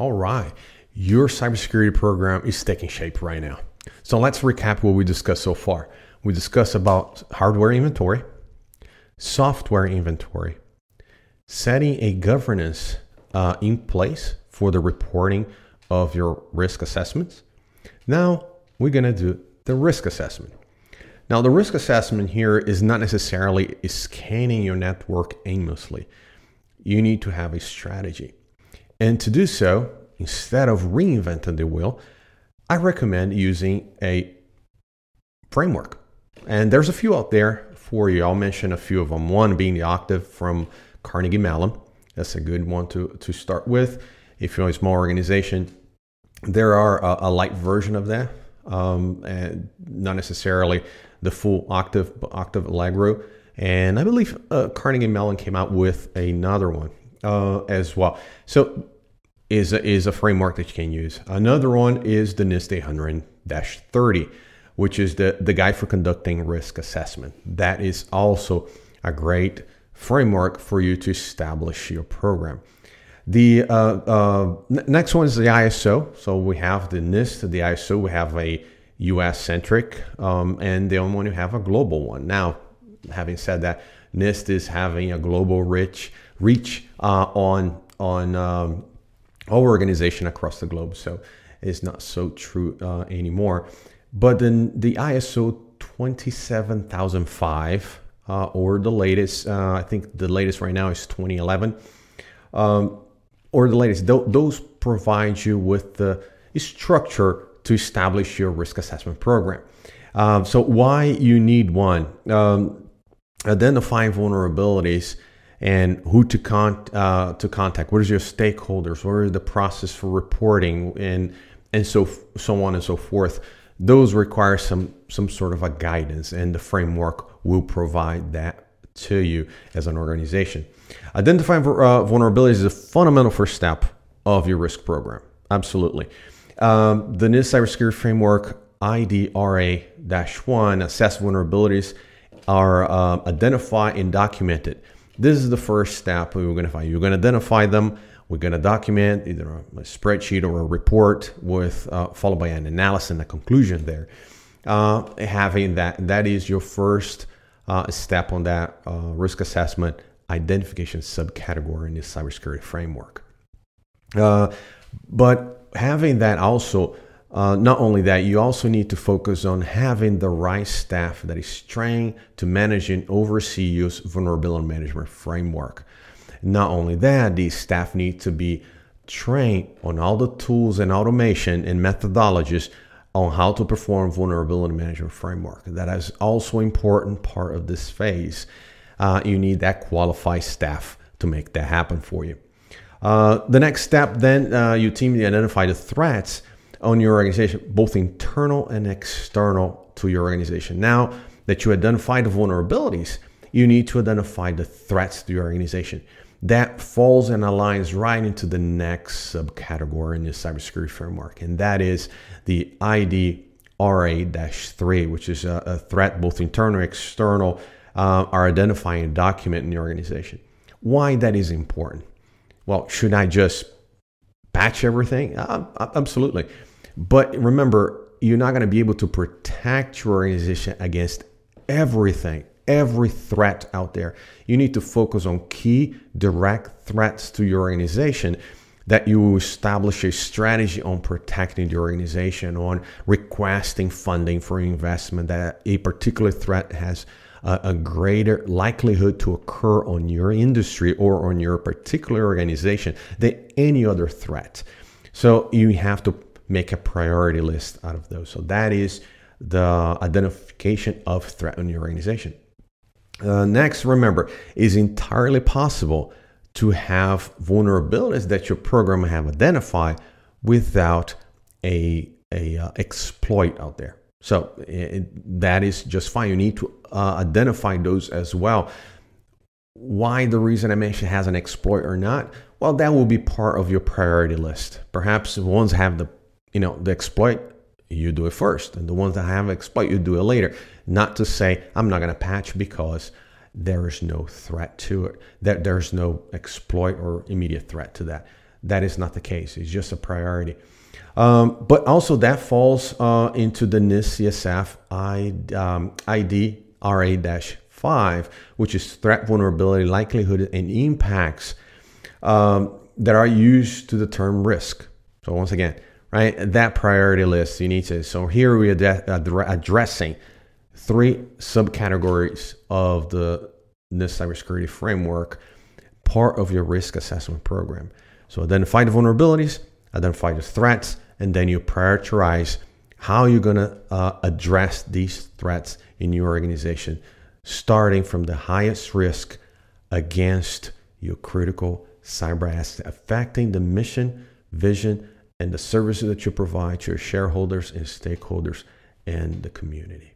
All right. Your cybersecurity program is taking shape right now. So let's recap what we discussed so far. We discussed about hardware inventory, software inventory, setting a governance uh, in place for the reporting of your risk assessments. Now we're going to do the risk assessment. Now, the risk assessment here is not necessarily scanning your network aimlessly. You need to have a strategy. And to do so, instead of reinventing the wheel, I recommend using a framework. And there's a few out there for you. I'll mention a few of them. One being the Octave from Carnegie Mellon. That's a good one to, to start with. If you're a small organization, there are a, a light version of that, um, and not necessarily the full Octave, Octave Allegro. And I believe uh, Carnegie Mellon came out with another one uh, as well. So is a, is a framework that you can use. Another one is the NIST 800-30, which is the, the guide for conducting risk assessment. That is also a great framework for you to establish your program. The uh, uh, next one is the ISO. So we have the NIST, the ISO. We have a US centric, um, and the only one you have a global one. Now, having said that, NIST is having a global rich reach uh, on on um, our organization across the globe, so it's not so true uh, anymore. But then the ISO 27005, uh, or the latest, uh, I think the latest right now is 2011, um, or the latest. Th- those provide you with the structure to establish your risk assessment program. Um, so, why you need one? Um, identifying vulnerabilities and who to con- uh, to contact. What is your stakeholders? What is the process for reporting and and so so on and so forth. Those require some some sort of a guidance, and the framework will provide that to you as an organization. Identifying uh, vulnerabilities is a fundamental first step of your risk program. Absolutely. Um, the NIST Cybersecurity Framework IDRA 1 assess vulnerabilities are uh, identified and documented. This is the first step we're going to find. You're going to identify them. We're going to document either a, spreadsheet or a report with uh, followed by an analysis and a conclusion there. Uh, having that, that is your first uh, step on that uh, risk assessment identification subcategory in this cybersecurity framework. Uh, but having that also, uh, not only that, you also need to focus on having the right staff that is trained to manage and oversee your vulnerability management framework. Not only that, these staff need to be trained on all the tools and automation and methodologies on how to perform vulnerability management framework. That is also important part of this phase. Uh, you need that qualified staff to make that happen for you. Uh, the next step, then, uh, you team identify the threats on your organization, both internal and external to your organization. Now that you identify the vulnerabilities, you need to identify the threats to your organization. That falls and aligns right into the next subcategory in the cybersecurity framework, and that is the ID RA 3, which is a, a, threat both internal and external uh, are identifying a document in the organization. Why that is important? well, should I just patch everything? Uh, absolutely. But remember, you're not going to be able to protect your organization against everything, every threat out there. You need to focus on key direct threats to your organization that you establish a strategy on protecting the organization, on requesting funding for investment that a particular threat has a, a greater likelihood to occur on your industry or on your particular organization than any other threat. So you have to make a priority list out of those. So that is the identification of threat on your organization. Uh, next, remember, is entirely possible to have vulnerabilities that your program have identified without a, a uh, exploit out there. So it, that is just fine. You need to uh, identify those as well. Why the reason I mentioned has an exploit or not? Well, that will be part of your priority list. Perhaps ones have the you know the exploit, you do it first, and the ones that have exploit, you do it later. Not to say I'm not going to patch because there is no threat to it. That there's no exploit or immediate threat to that. that is not the case. It's just a priority. Um, but also that falls uh, into the NIST CSF I, um, ID RA-5, which is threat, vulnerability, likelihood, and impacts um, that are used to determine risk. So once again, right, that priority list you need to. So here we are addressing three subcategories of the NIST cybersecurity framework, part of your risk assessment program. So identify the vulnerabilities, identify the threats, and then you prioritize how you're going to uh, address these threats in your organization, starting from the highest risk against your critical cyber assets, affecting the mission, vision, and the services that you provide to your shareholders and stakeholders and the community.